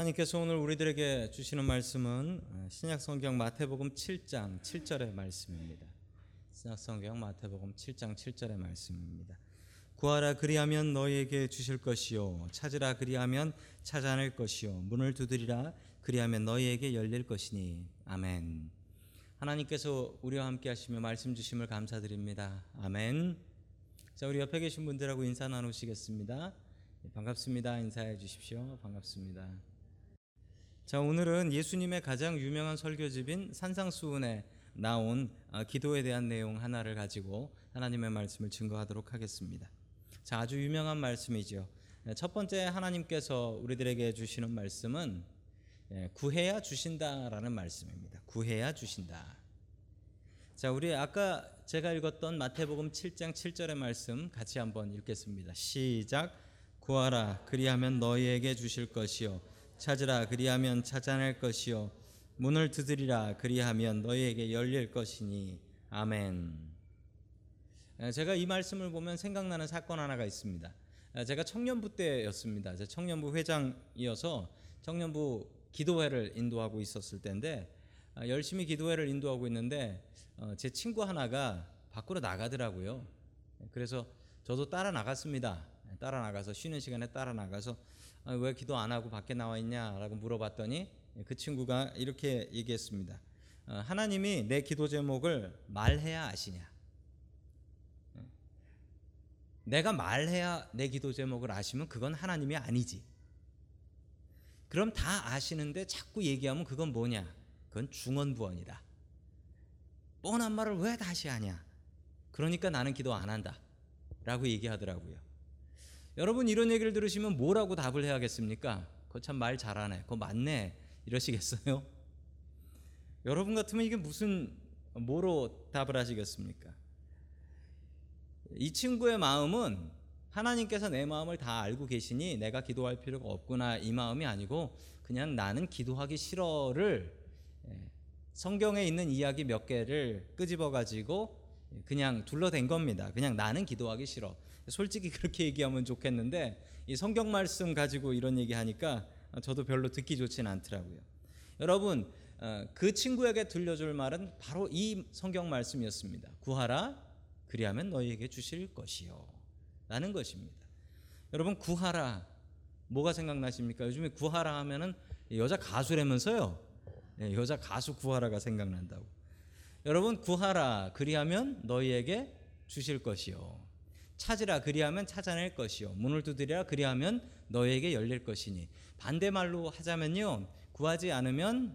하나님께서 오늘 우리들에게 주시는 말씀은 어, 신약 성경 마태복음 7장 7절의 말씀입니다. 신약 성경 마태복음 7장 7절의 말씀입니다. 구하라 그리하면 너희에게 주실 것이요 찾으라 그리하면 찾아낼 것이요 문을 두드리라 그리하면 너희에게 열릴 것이니 아멘. 하나님께서 우리와 함께 하시며 말씀 주심을 감사드립니다. 아멘. 자, 우리 옆에 계신 분들하고 인사 나누시겠습니다. 네, 반갑습니다. 인사해 주십시오. 반갑습니다. 자, 오늘은 예수님의 가장 유명한 설교집인 산상수훈에 나온 아, 기도에 대한 내용 하나를 가지고 하나님의 말씀을 증거하도록 하겠습니다. 자, 아주 유명한 말씀이죠. 네, 첫 번째 하나님께서 우리들에게 주시는 말씀은 예, 구해야 주신다라는 말씀입니다. 구해야 주신다. 자, 우리 아까 제가 읽었던 마태복음 7장 7절의 말씀 같이 한번 읽겠습니다. 시작. 구하라 그리하면 너희에게 주실 것이요 찾으라 그리하면 찾아낼 것이요 문을 두드리라 그리하면 너희에게 열릴 것이니 아멘. 에, 제가 이 말씀을 보면 생각나는 사건 하나가 있습니다. 에, 제가 청년부 때였습니다. 제가 청년부 회장이어서 청년부 기도회를 인도하고 있었을 때인데 아, 열심히 기도회를 인도하고 있는데 어, 제 친구 하나가 밖으로 나가더라고요. 그래서 저도 따라 나갔습니다. 따라 나가서 쉬는 시간에 따라 나가서 아, 왜 기도 안 하고 밖에 나와 있냐라고 물어봤더니 그 친구가 이렇게 얘기했습니다. 어, 하나님이 내 기도 제목을 말해야 아시냐? 내가 말해야 내 기도 제목을 아시면 그건 하나님이 아니지. 그럼 다 아시는데 자꾸 얘기하면 그건 뭐냐? 그건 중언부언이다. 뻔한 말을 왜 다시 하냐? 그러니까 나는 기도 안 한다. 라고 얘기하더라고요. 여러분 이런 얘기를 들으시면 뭐라고 답을 해야겠습니까? 그거 참 말 잘하네. 그거 맞네. 이러시겠어요? 여러분 같으면 이게 무슨 뭐로 답을 하시겠습니까? 이 친구의 마음은 하나님께서 내 마음을 다 알고 계시니 내가 기도할 필요가 없구나 이 마음이 아니고 그냥 나는 기도하기 싫어를 예, 성경에 있는 이야기 몇 개를 끄집어 가지고 그냥 둘러댄 겁니다. 그냥 나는 기도하기 싫어. 솔직히 그렇게 얘기하면 좋겠는데 이 성경 말씀 가지고 이런 얘기 하니까 저도 별로 듣기 좋진 않더라고요. 여러분 어, 그 친구에게 들려줄 말은 바로 이 성경 말씀이었습니다. 구하라 그리하면 너희에게 주실 것이요. 라는 것입니다. 여러분 구하라 뭐가 생각나십니까? 요즘에 구하라 하면은 여자 가수라면서요. 네, 여자 가수 구하라가 생각난다고. 여러분 구하라 그리하면 너희에게 주실 것이요. 찾으라 그리하면 찾아낼 것이요. 문을 두드리라 그리하면 너희에게 열릴 것이니. 반대말로 하자면요. 구하지 않으면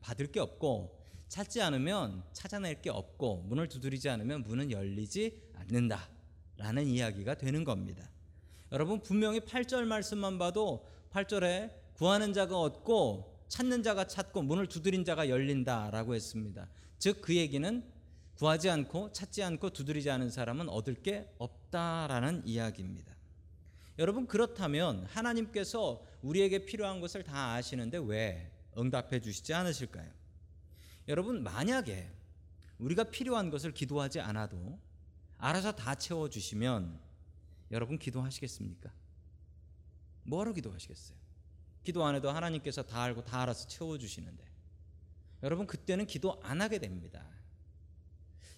받을 게 없고 찾지 않으면 찾아낼 게 없고 문을 두드리지 않으면 문은 열리지 않는다. 라는 이야기가 되는 겁니다. 여러분 분명히 8절 말씀만 봐도 8절에 구하는 자가 얻고 찾는 자가 찾고 문을 두드린 자가 열린다 라고 했습니다. 즉 그 얘기는 구하지 않고 찾지 않고 두드리지 않은 사람은 얻을 게 없다라는 이야기입니다. 여러분 그렇다면 하나님께서 우리에게 필요한 것을 다 아시는데 왜 응답해 주시지 않으실까요? 여러분 만약에 우리가 필요한 것을 기도하지 않아도 알아서 다 채워 주시면 여러분 기도하시겠습니까? 뭐하러 기도하시겠어요? 기도 안 해도 하나님께서 다 알고 다 알아서 채워 주시는데 여러분 그때는 기도 안 하게 됩니다.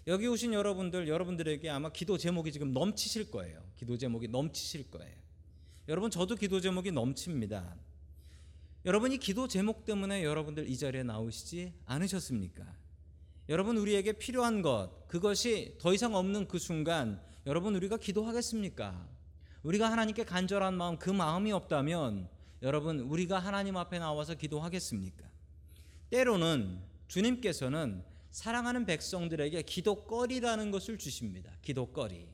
여기 오신 여러분들 여러분들에게 아마 기도 제목이 지금 넘치실 거예요. 기도 제목이 넘치실 거예요. 여러분 저도 기도 제목이 넘칩니다. 여러분이 기도 제목 때문에 여러분들 이 자리에 나오시지 않으셨습니까? 여러분 우리에게 필요한 것 그것이 더 이상 없는 그 순간 여러분 우리가 기도하겠습니까? 우리가 하나님께 간절한 마음 그 마음이 없다면 여러분 우리가 하나님 앞에 나와서 기도하겠습니까? 때로는 주님께서는 사랑하는 백성들에게 기도거리라는 것을 주십니다. 기도거리.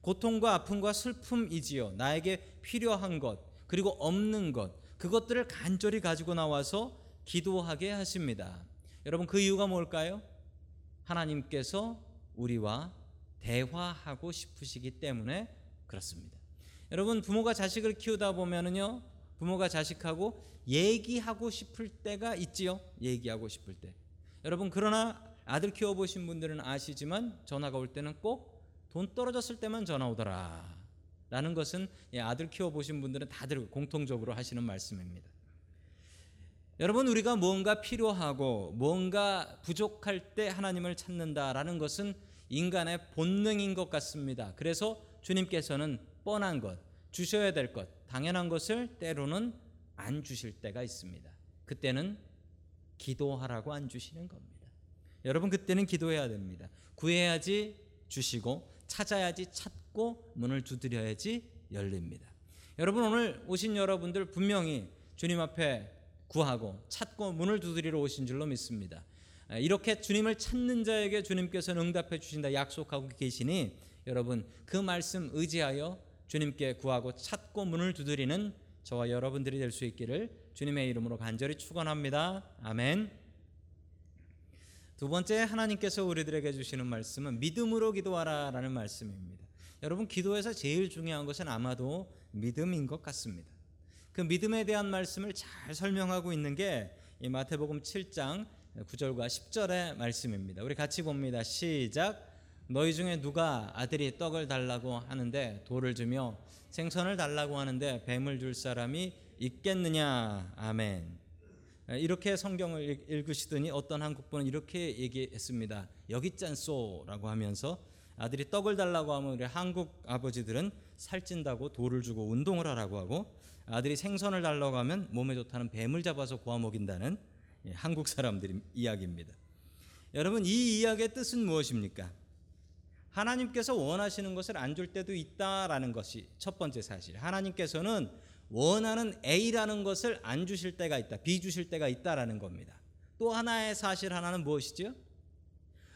고통과 아픔과 슬픔이지요. 나에게 필요한 것, 그리고 없는 것, 그것들을 간절히 가지고 나와서 기도하게 하십니다. 여러분 그 이유가 뭘까요? 하나님께서 우리와 대화하고 싶으시기 때문에 그렇습니다. 여러분 부모가 자식을 키우다 보면은요. 부모가 자식하고 얘기하고 싶을 때가 있지요. 얘기하고 싶을 때. 여러분 그러나 아들 키워 보신 분들은 아시지만 전화가 올 때는 꼭 돈 떨어졌을 때만 전화 오더라. 라는 것은 아들 키워 보신 분들은 다들 공통적으로 하시는 말씀입니다. 여러분 우리가 뭔가 필요하고 뭔가 부족할 때 하나님을 찾는다라는 것은 인간의 본능인 것 같습니다. 그래서 주님께서는 뻔한 것, 주셔야 될 것, 당연한 것을 때로는 안 주실 때가 있습니다. 그때는 기도하라고 안 주시는 겁니다. 여러분 그때는 기도해야 됩니다. 구해야지 주시고 찾아야지 찾고 문을 두드려야지 열립니다. 여러분 오늘 오신 여러분들 분명히 주님 앞에 구하고 찾고 문을 두드리러 오신 줄로 믿습니다. 이렇게 주님을 찾는 자에게 주님께서는 응답해 주신다 약속하고 계시니 여러분 그 말씀 의지하여 주님께 구하고 찾고 문을 두드리는 저와 여러분들이 될 수 있기를 주님의 이름으로 간절히 축원합니다. 아멘. 두 번째 하나님께서 우리들에게 주시는 말씀은 믿음으로 기도하라라는 말씀입니다. 여러분 기도에서 제일 중요한 것은 아마도 믿음인 것 같습니다. 그 믿음에 대한 말씀을 잘 설명하고 있는 게이 마태복음 7장 9절과 10절의 말씀입니다. 우리 같이 봅니다. 시작. 너희 중에 누가 아들이 떡을 달라고 하는데 돌을 주며 생선을 달라고 하는데 뱀을 줄 사람이 있겠느냐. 아멘. 이렇게 성경을 읽으시더니 어떤 한국 분은 이렇게 얘기했습니다. 여기 짠소라고 하면서 아들이 떡을 달라고 하면 우리 한국 아버지들은 살찐다고 돌을 주고 운동을 하라고 하고 아들이 생선을 달라고 하면 몸에 좋다는 뱀을 잡아서 구워 먹인다는 예, 한국 사람들의 이야기입니다. 여러분 이 이야기의 뜻은 무엇입니까? 하나님께서 원하시는 것을 안 줄 때도 있다라는 것이 첫 번째 사실. 하나님께서는 원하는 A라는 것을 안 주실 때가 있다. B 주실 때가 있다라는 겁니다. 또 하나의 사실 하나는 무엇이죠?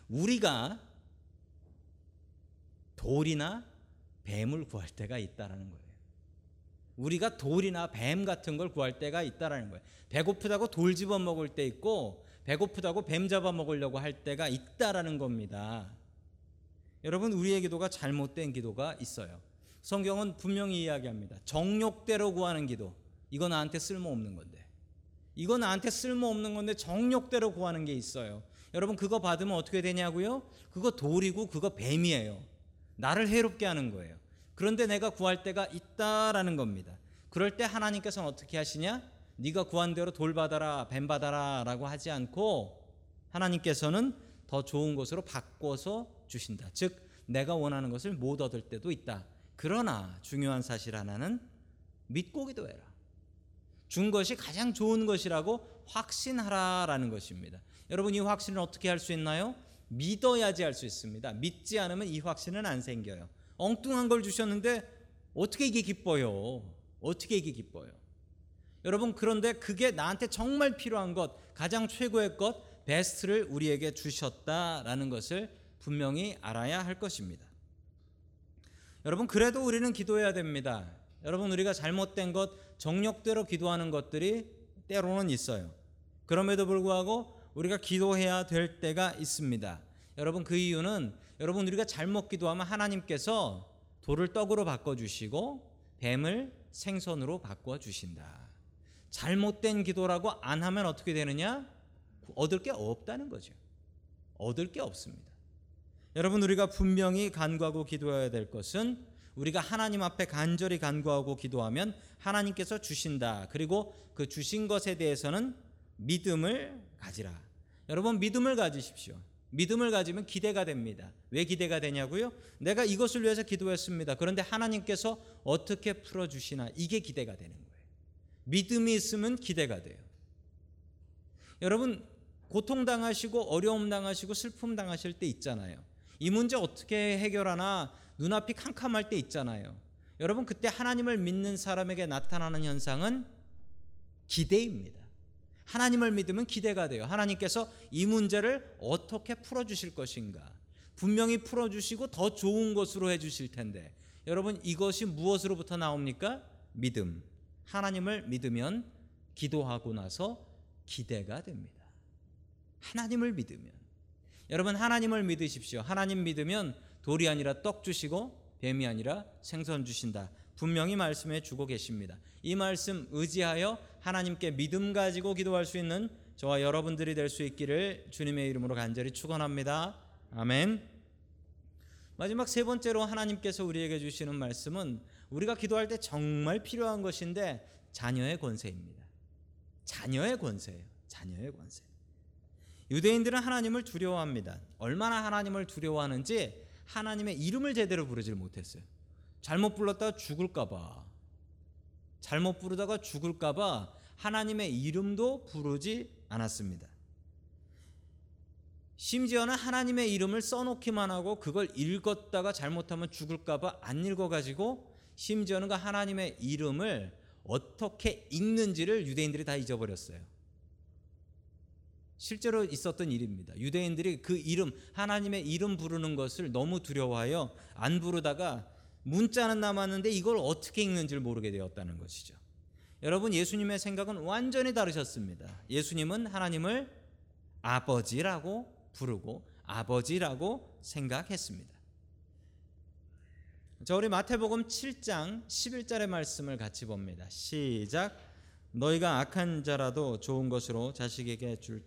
우리가 돌이나 뱀을 구할 때가 있다라는 거예요. 우리가 돌이나 뱀 같은 걸 구할 때가 있다라는 거예요. 배고프다고 돌 집어 먹을 때 있고 배고프다고 뱀 잡아 먹으려고 할 때가 있다라는 겁니다. 여러분 우리의 기도가 잘못된 기도가 있어요. 성경은 분명히 이야기합니다. 정욕대로 구하는 기도. 이거 나한테 쓸모없는 건데. 이거 나한테 쓸모없는 건데 정욕대로 구하는 게 있어요. 여러분 그거 받으면 어떻게 되냐고요? 그거 돌이고 그거 뱀이에요. 나를 해롭게 하는 거예요. 그런데 내가 구할 때가 있다라는 겁니다. 그럴 때 하나님께서는 어떻게 하시냐? 네가 구한 대로 돌 받아라, 뱀 받아라라고 하지 않고 하나님께서는 더 좋은 것으로 바꿔서 주신다. 즉 내가 원하는 것을 못 얻을 때도 있다. 그러나 중요한 사실 하나는 믿고 기도해라. 준 것이 가장 좋은 것이라고 확신하라라는 것입니다. 여러분 이 확신을 어떻게 할 수 있나요? 믿어야지 할 수 있습니다. 믿지 않으면 이 확신은 안 생겨요. 엉뚱한 걸 주셨는데 어떻게 이게 기뻐요? 어떻게 이게 기뻐요? 여러분 그런데 그게 나한테 정말 필요한 것, 가장 최고의 것, 베스트를 우리에게 주셨다라는 것을 분명히 알아야 할 것입니다. 여러분 그래도 우리는 기도해야 됩니다. 여러분 우리가 잘못된 것, 정력대로 기도하는 것들이 때로는 있어요. 그럼에도 불구하고 우리가 기도해야 될 때가 있습니다. 여러분 그 이유는 여러분 우리가 잘못 기도하면 하나님께서 돌을 떡으로 바꿔 주시고 뱀을 생선으로 바꿔 주신다. 잘못된 기도라고 안 하면 어떻게 되느냐? 얻을 게 없다는 거죠. 얻을 게 없습니다. 여러분 우리가 분명히 간구하고 기도해야 될 것은 우리가 하나님 앞에 간절히 간구하고 기도하면 하나님께서 주신다. 그리고 그 주신 것에 대해서는 믿음을 가지라. 여러분 믿음을 가지십시오. 믿음을 가지면 기대가 됩니다. 왜 기대가 되냐고요? 내가 이것을 위해서 기도했습니다. 그런데 하나님께서 어떻게 풀어 주시나 이게 기대가 되는 거예요. 믿음이 있으면 기대가 돼요. 여러분 고통 당하시고 어려움 당하시고 슬픔 당하실 때 있잖아요. 이 문제 어떻게 해결하나 눈앞이 캄캄할 때 있잖아요. 여러분 그때 하나님을 믿는 사람에게 나타나는 현상은 기대입니다. 하나님을 믿으면 기대가 돼요. 하나님께서 이 문제를 어떻게 풀어 주실 것인가? 분명히 풀어 주시고 더 좋은 것으로 해 주실 텐데. 여러분 이것이 무엇으로부터 나옵니까? 믿음. 하나님을 믿으면 기도하고 나서 기대가 됩니다. 하나님을 믿으면 여러분 하나님을 믿으십시오. 하나님 믿으면 돌이 아니라 떡 주시고 뱀이 아니라 생선 주신다. 분명히 말씀해 주고 계십니다. 이 말씀 의지하여 하나님께 믿음 가지고 기도할 수 있는 저와 여러분들이 될 수 있기를 주님의 이름으로 간절히 축원합니다. 아멘. 마지막 세 번째로 하나님께서 우리에게 주시는 말씀은 우리가 기도할 때 정말 필요한 것인데 자녀의 권세입니다. 자녀의 권세예요. 자녀의 권세. 유대인들은 하나님을 두려워합니다. 얼마나 하나님을 두려워하는지 하나님의 이름을 제대로 부르질 못했어요. 잘못 불렀다가 죽을까봐. 잘못 부르다가 죽을까봐 하나님의 이름도 부르지 않았습니다. 심지어는 하나님의 이름을 써놓기만 하고 그걸 읽었다가 잘못하면 죽을까봐 안 읽어가지고 심지어는 그 하나님의 이름을 어떻게 읽는지를 유대인들이 다 잊어버렸어요. 실제로 있었던 일입니다. 유대인들이 그 이름 하나님의 이름 부르는 것을 너무 두려워하여 안 부르다가 문자는 남았는데 이걸 어떻게 읽는지를 모르게 되었다는 것이죠. 여러분 예수님의 생각은 완전히 다르셨습니다. 예수님은 하나님을 아버지라고 부르고 아버지라고 생각했습니다. 자, 우리 마태복음 7장 11절의 말씀을 같이 봅니다. 시작. 너희가 악한 자라도 좋은 것으로 자식에게 줄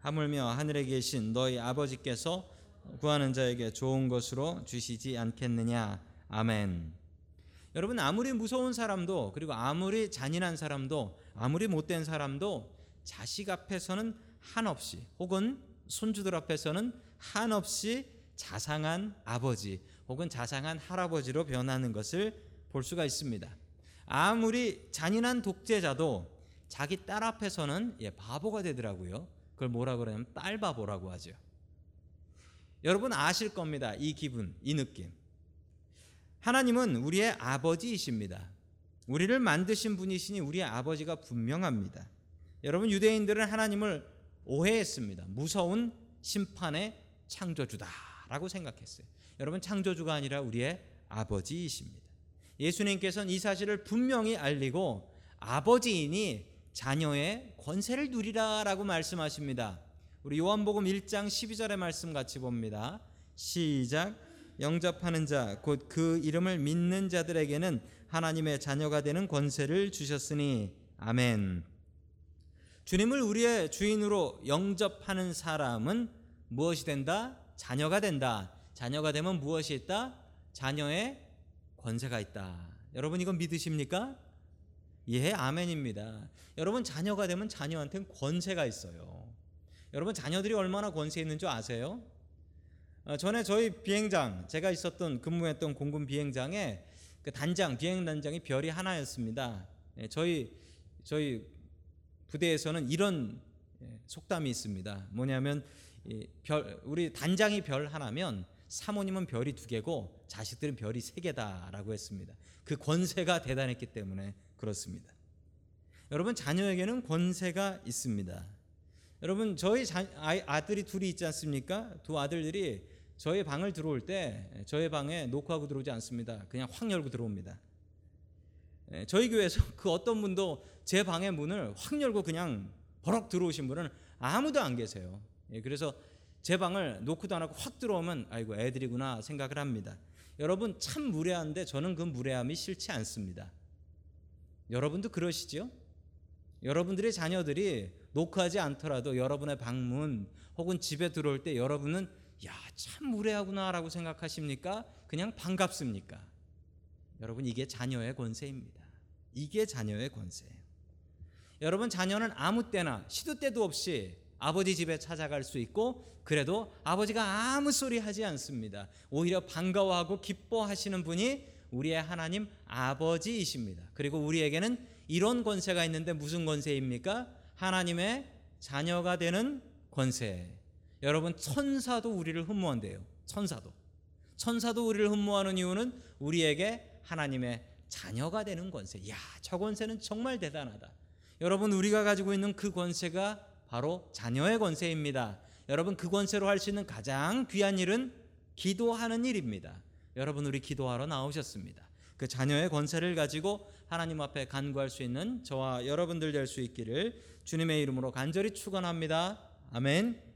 하물며 하늘에 계신 너희 아버지께서 구하는 자에게 좋은 것으로 주시지 않겠느냐. 아멘. 여러분 아무리 무서운 사람도 그리고 아무리 잔인한 사람도 아무리 못된 사람도 자식 앞에서는 한없이 혹은 손주들 앞에서는 한없이 자상한 아버지 혹은 자상한 할아버지로 변하는 것을 볼 수가 있습니다. 아무리 잔인한 독재자도 자기 딸 앞에서는 예, 바보가 되더라고요. 그걸 뭐라 그러냐면 딸 바보라고 하죠. 여러분 아실 겁니다. 이 기분, 이 느낌. 하나님은 우리의 아버지이십니다. 우리를 만드신 분이시니 우리의 아버지가 분명합니다. 여러분 유대인들은 하나님을 오해했습니다. 무서운 심판의 창조주다라고 생각했어요. 여러분 창조주가 아니라 우리의 아버지이십니다. 예수님께서는 이 사실을 분명히 알리고 아버지이니 자녀의 권세를 누리라라고 말씀하십니다. 우리 요한복음 1장 12절의 말씀 같이 봅니다. 시작 영접하는 자 곧 그 이름을 믿는 자들에게는 하나님의 자녀가 되는 권세를 주셨으니 아멘. 주님을 우리의 주인으로 영접하는 사람은 무엇이 된다? 자녀가 된다. 자녀가 되면 무엇이 있다? 자녀의 권세가 있다. 여러분 이건 믿으십니까? 예, 아멘입니다. 여러분 자녀가 되면 자녀한테는 권세가 있어요. 여러분 자녀들이 얼마나 권세 있는 줄 아세요? 어, 전에 저희 비행장 제가 있었던 근무했던 공군 비행장에 그 단장 비행 단장이 별이 하나였습니다. 예, 저희 저희 부대에서는 이런 예, 속담이 있습니다. 뭐냐면 별 우리 단장이 별 하나면 사모님은 별이 두 개고 자식들은 별이 세 개다라고 했습니다. 그 권세가 대단했기 때문에 그렇습니다. 여러분 자녀에게는 권세가 있습니다. 여러분 저희 자, 아들이 둘이 있지 않습니까? 두 아들들이 저희 방을 들어올 때 저희 방에 녹화하고 들어오지 않습니다. 그냥 확 열고 들어옵니다. 예, 저희 교회에서 그 어떤 분도 제 방의 문을 확 열고 그냥 버럭 들어오신 분은 아무도 안 계세요. 예, 그래서 제 방을 놓고도 안 하고 확 들어오면 아이고 애들이구나 생각을 합니다. 여러분 참 무례한데 저는 그 무례함이 싫지 않습니다. 여러분도 그러시죠? 여러분들의 자녀들이 노크하지 않더라도 여러분의 방문 혹은 집에 들어올 때 여러분은 야, 참 무례하구나라고 생각하십니까? 그냥 반갑습니까? 여러분 이게 자녀의 권세입니다. 이게 자녀의 권세예요. 여러분 자녀는 아무 때나 시도 때도 없이 아버지 집에 찾아갈 수 있고 그래도 아버지가 아무 소리 하지 않습니다. 오히려 반가워하고 기뻐하시는 분이 우리의 하나님 아버지이십니다. 그리고 우리에게는 이런 권세가 있는데 무슨 권세입니까? 하나님의 자녀가 되는 권세. 여러분 천사도 우리를 흠모한대요. 천사도. 천사도 우리를 흠모하는 이유는 우리에게 하나님의 자녀가 되는 권세. 야, 저 권세는 정말 대단하다. 여러분 우리가 가지고 있는 그 권세가 바로 자녀의 권세입니다. 여러분 그 권세로 할 수 있는 가장 귀한 일은 기도하는 일입니다. 여러분 우리 기도하러 나오셨습니다. 그 자녀의 권세를 가지고 하나님 앞에 간구할 수 있는 저와 여러분들 될 수 있기를 주님의 이름으로 간절히 축원합니다. 아멘.